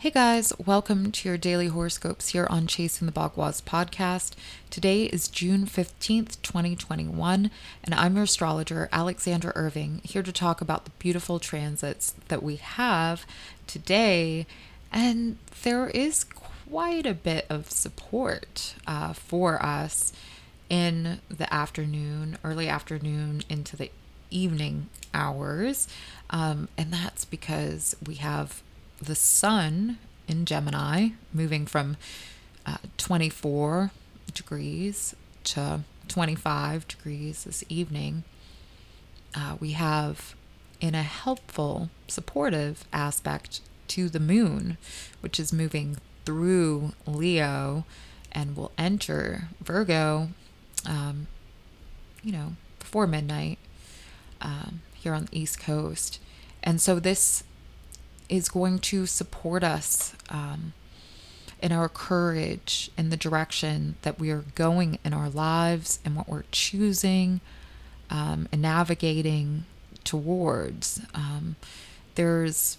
Hey guys, welcome to your daily horoscopes here on Chasing the Bagua's podcast. Today is June 15th, 2021, and I'm your astrologer, Alexandra Irving, here to talk about the beautiful transits that we have today. And there is quite a bit of support uh, for us in the afternoon, early afternoon into the evening hours. Um, and that's because we have the sun in Gemini moving from uh, 24 degrees to 25 degrees this evening. Uh, we have in a helpful, supportive aspect to the moon, which is moving through Leo and will enter Virgo, um, you know, before midnight um, here on the East Coast. And so this is going to support us um, in our courage in the direction that we are going in our lives and what we're choosing um, and navigating towards. Um, there's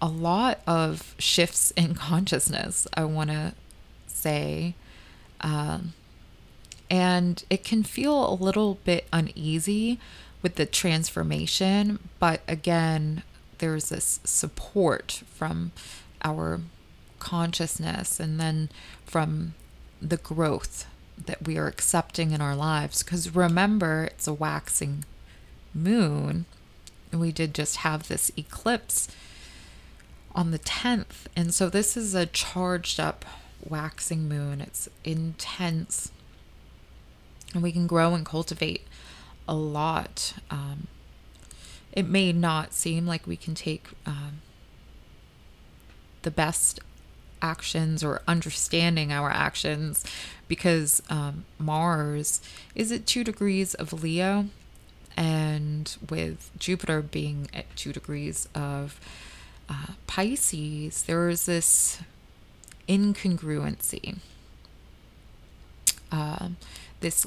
a lot of shifts in consciousness, I want to say. Um, and it can feel a little bit uneasy with the transformation, but again, there's this support from our consciousness and then from the growth that we are accepting in our lives. Because remember, it's a waxing moon. We did just have this eclipse on the 10th. And so this is a charged up waxing moon. It's intense. And we can grow and cultivate a lot. Um, it may not seem like we can take um, the best actions or understanding our actions because um, Mars is at two degrees of Leo, and with Jupiter being at two degrees of uh, Pisces, there is this incongruency, uh, this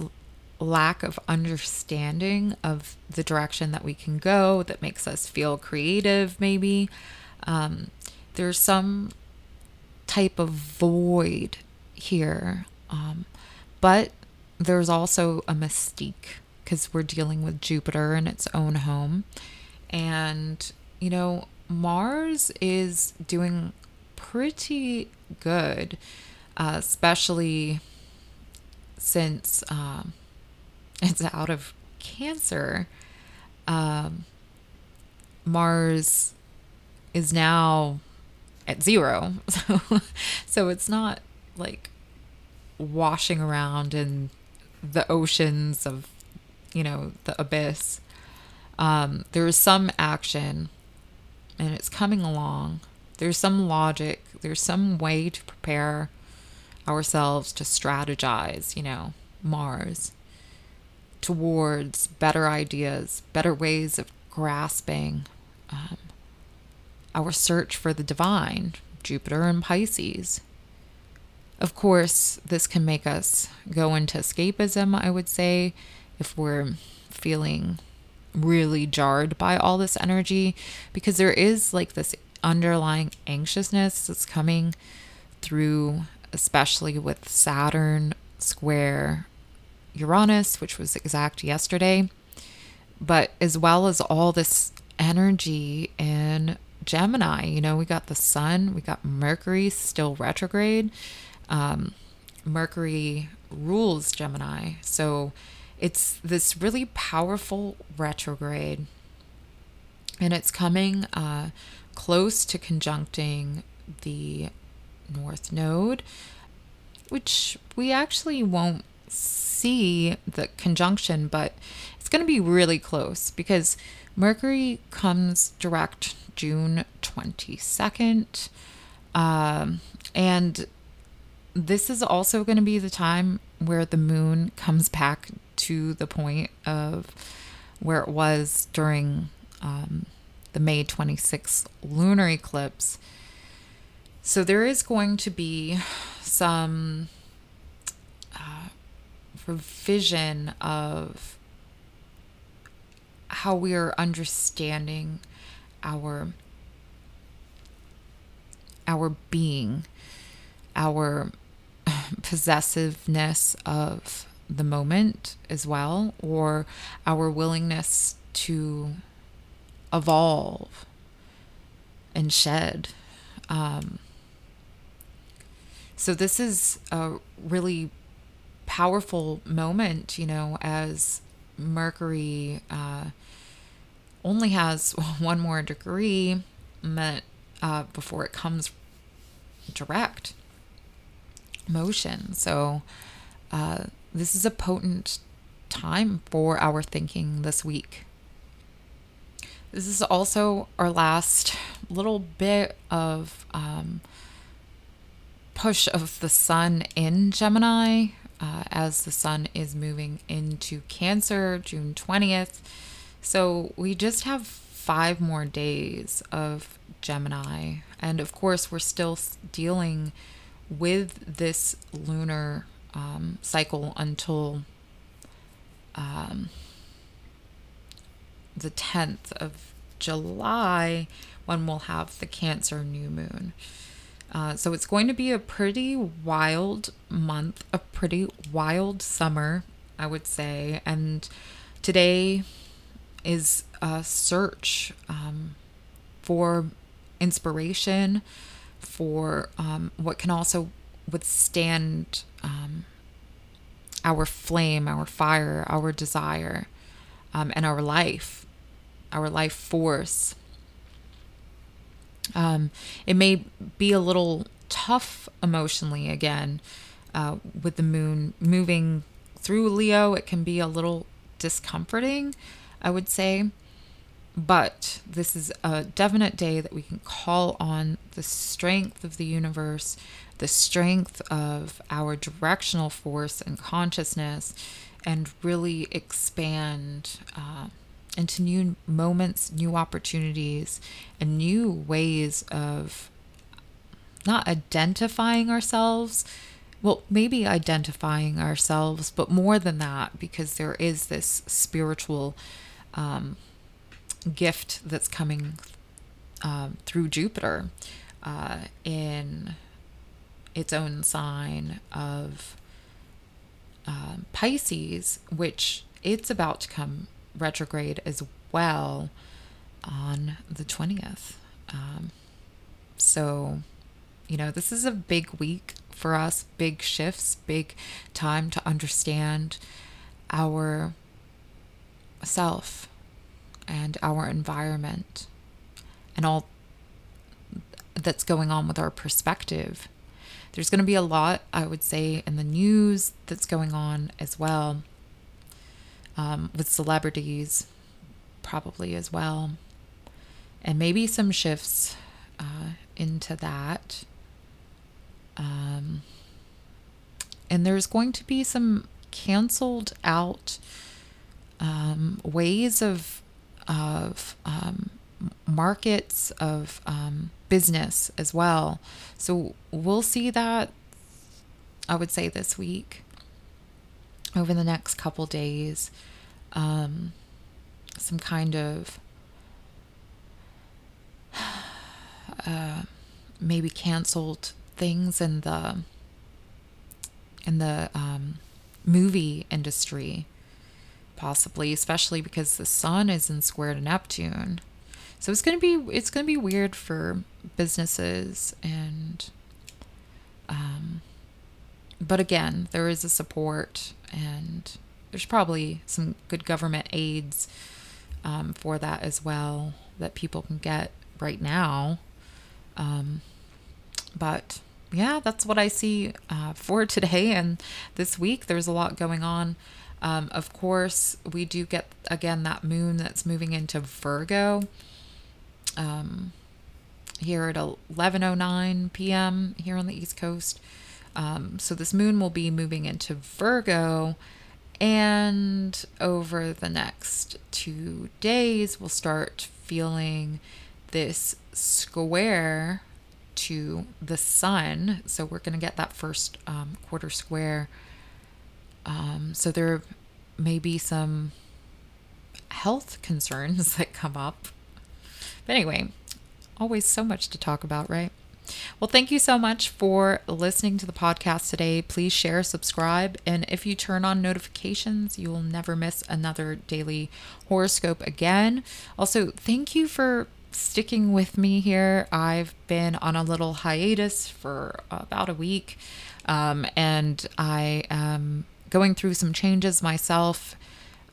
lack of understanding of the direction that we can go that makes us feel creative, maybe. Um, there's some type of void here. Um, but there's also a mystique because we're dealing with Jupiter in its own home. And, you know, Mars is doing pretty good, uh, especially since. Um, it's out of Cancer, um, Mars is now at zero. So, so it's not like washing around in the oceans of, you know, the abyss. Um, there is some action and it's coming along. There's some logic, there's some way to prepare ourselves to strategize, you know, Mars towards better ideas, better ways of grasping um, our search for the divine, Jupiter and Pisces. Of course, this can make us go into escapism, I would say, if we're feeling really jarred by all this energy, because there is like this underlying anxiousness that's coming through, especially with Saturn square Uranus, which was exact yesterday, but as well as all this energy in Gemini. You know, we got the sun, we got Mercury still retrograde. Um, Mercury rules Gemini. So it's this really powerful retrograde. And it's coming uh, close to conjuncting the North Node, which we actually won't see the conjunction, but it's going to be really close because Mercury comes direct June 22nd. Um, and this is also going to be the time where the moon comes back to the point of where it was during um, the May 26th lunar eclipse. So there is going to be some revision of how we are understanding our our being, our possessiveness of the moment as well, or our willingness to evolve and shed. Um, so, this is a really powerful moment, you know, as Mercury uh, only has one more degree met, uh, before it comes direct motion. So, uh, this is a potent time for our thinking this week. This is also our last little bit of um, push of the sun in Gemini uh, as the sun is moving into Cancer June 20th. So we just have five more days of Gemini. And of course, we're still dealing with this lunar um, cycle until um, the 10th of July when we'll have the Cancer new moon. Uh, so it's going to be a pretty wild month, a pretty wild summer, I would say. And today is a search um, for inspiration, for um, what can also withstand um, our flame, our fire, our desire, um, and our life, our life force. Um, it may be a little tough emotionally again uh, with the moon moving through Leo. It can be a little discomforting, I would say. But this is a definite day that we can call on the strength of the universe, the strength of our directional force and consciousness, and really expand uh, into new moments, new opportunities, and new ways of not identifying ourselves. Well, maybe identifying ourselves, but more than that, because there is this spiritual um, gift that's coming um, through Jupiter uh, in its own sign of um, Pisces, which it's about to come retrograde as well on the 20th. Um, so, you know, this is a big week for us, big shifts, big time to understand our self and our environment and all that's going on with our perspective. There's going to be a lot, I would say, in the news that's going on as well, um, with celebrities, probably as well, and maybe some shifts uh, into that. Um, and there's going to be some canceled out um, ways of of um, markets of um, business as well. So we'll see that. I would say this week, over the next couple days, um, some kind of uh, maybe canceled things in the in the um, movie industry possibly, especially because the sun is in square to Neptune. So it's gonna be it's gonna be weird for businesses and um but again, there is a support and there's probably some good government aids um, for that as well that people can get right now. Um, but yeah, that's what I see uh, for today and this week. There's a lot going on. Um, of course, we do get again that moon that's moving into Virgo. Um, here at 11:09 p.m. here on the East Coast. Um, so this moon will be moving into Virgo, and over the next two days, we'll start feeling this square to the sun. So we're going to get that first um, quarter square um, so there may be some health concerns that come up. But anyway, always so much to talk about, right? Well, thank you so much for listening to the podcast today. Please share, subscribe, and if you turn on notifications, you will never miss another daily horoscope again. Also, thank you for sticking with me here. I've been on a little hiatus for about a week, um, and I am going through some changes myself.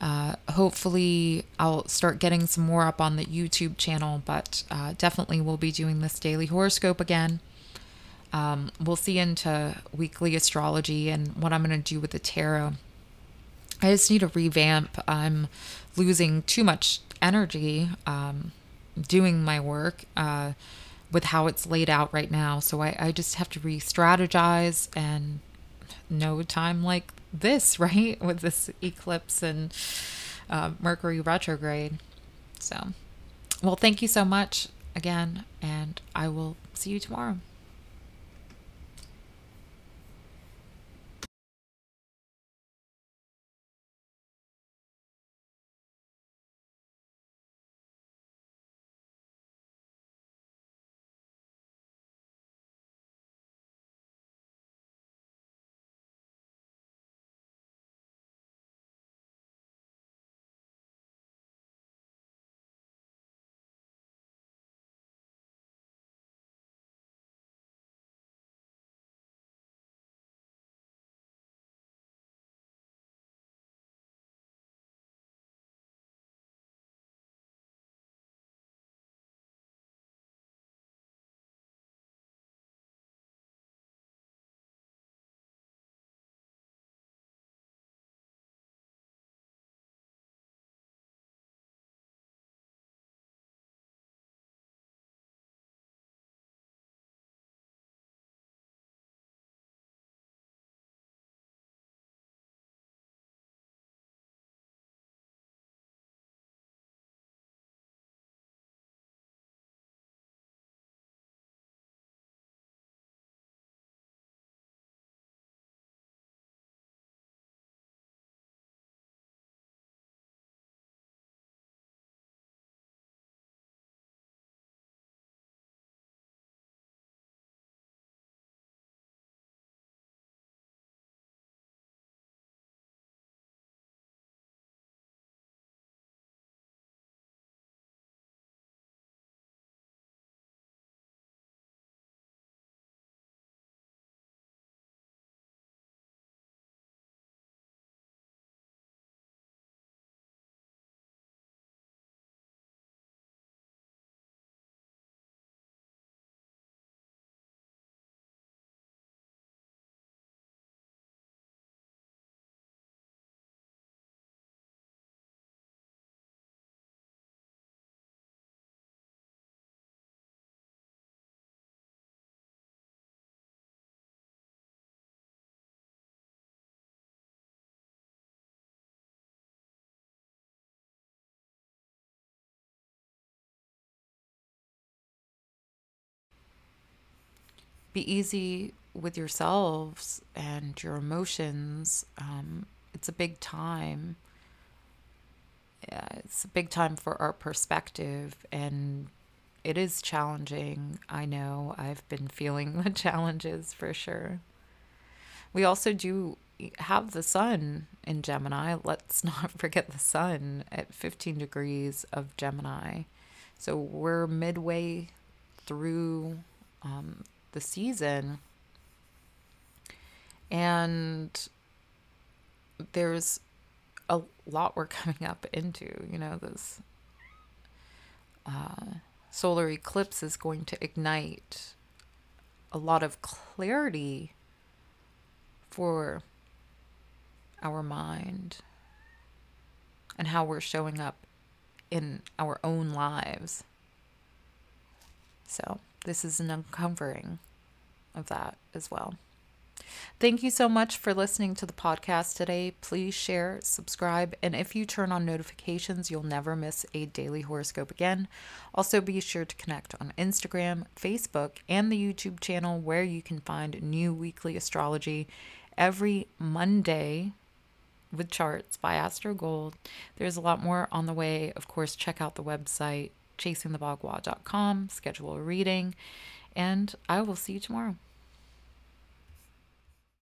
Uh, hopefully, I'll start getting some more up on the YouTube channel, but uh, definitely we'll be doing this daily horoscope again. Um, we'll see into weekly astrology and what I'm going to do with the tarot. I just need a revamp. I'm losing too much energy um, doing my work uh, with how it's laid out right now. So I, I just have to re strategize and no time like this, right? With this eclipse and uh, Mercury retrograde. So, well, thank you so much again, and I will see you tomorrow. Be easy with yourselves and your emotions. Um, it's a big time. Yeah, it's a big time for our perspective, and it is challenging. I know I've been feeling the challenges for sure. We also do have the sun in Gemini. Let's not forget the sun at 15 degrees of Gemini. So we're midway through um, the season. And there's a lot we're coming up into, you know, this uh, solar eclipse is going to ignite a lot of clarity for our mind and how we're showing up in our own lives. So this is an uncovering of that as well. Thank you so much for listening to the podcast today. Please share, subscribe, and if you turn on notifications, you'll never miss a daily horoscope again. Also, be sure to connect on Instagram, Facebook, and the YouTube channel where you can find new weekly astrology every Monday with charts by Astro Gold. There's a lot more on the way. Of course, check out the website chasingthebagua.com, schedule a reading. And I will see you tomorrow.